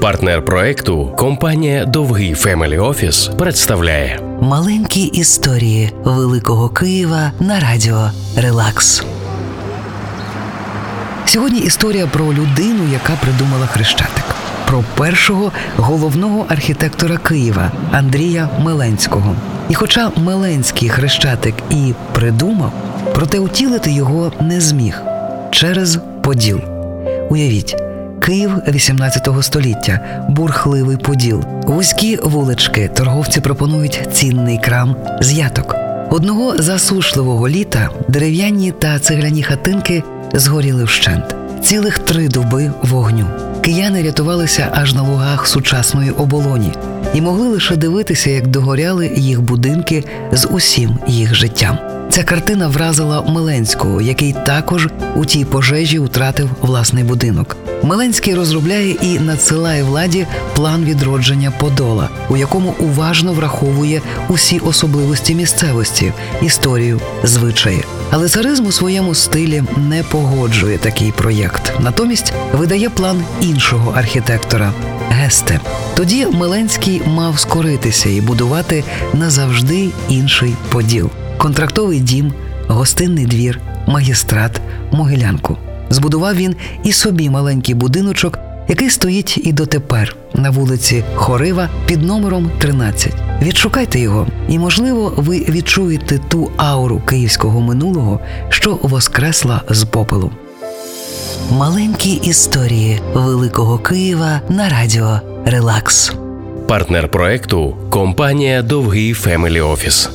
Партнер проекту компанія Dovgiy Family Office представляє Маленькі історії Великого Києва на радіо Релакс. Сьогодні історія про людину, яка придумала хрещатик. Про першого головного архітектора Києва Андрія Меленського. І хоча Меленський хрещатик і придумав, проте утілити його не зміг через поділ. Уявіть, Київ 18 століття, бурхливий поділ, вузькі вулички, торговці пропонують цінний крам з яток. Одного засушливого літа дерев'яні та цегляні хатинки згоріли вщент. Цілих три доби вогню. Кияни рятувалися аж на лугах сучасної оболоні і могли лише дивитися, як догоряли їх будинки з усім їх життям. Ця картина вразила Миленського, який також у тій пожежі втратив власний будинок. Миленський розробляє і надсилає владі план відродження Подола, у якому уважно враховує усі особливості місцевості, історію, звичаї. Але царизм у своєму стилі не погоджує такий проєкт. Натомість видає план іншого архітектора Гесте. Тоді Миленський мав скоритися і будувати назавжди інший Поділ контрактовий дім, гостинний двір, магістрат, могилянку. Збудував він і собі маленький будиночок, який стоїть і дотепер на вулиці Хорива під номером 13. Відшукайте його, і, можливо, ви відчуєте ту ауру київського минулого, що воскресла з попелу. Маленькі історії Великого Києва на радіо Релакс. партнер проекту компанія Довгий Фемелі Офіс.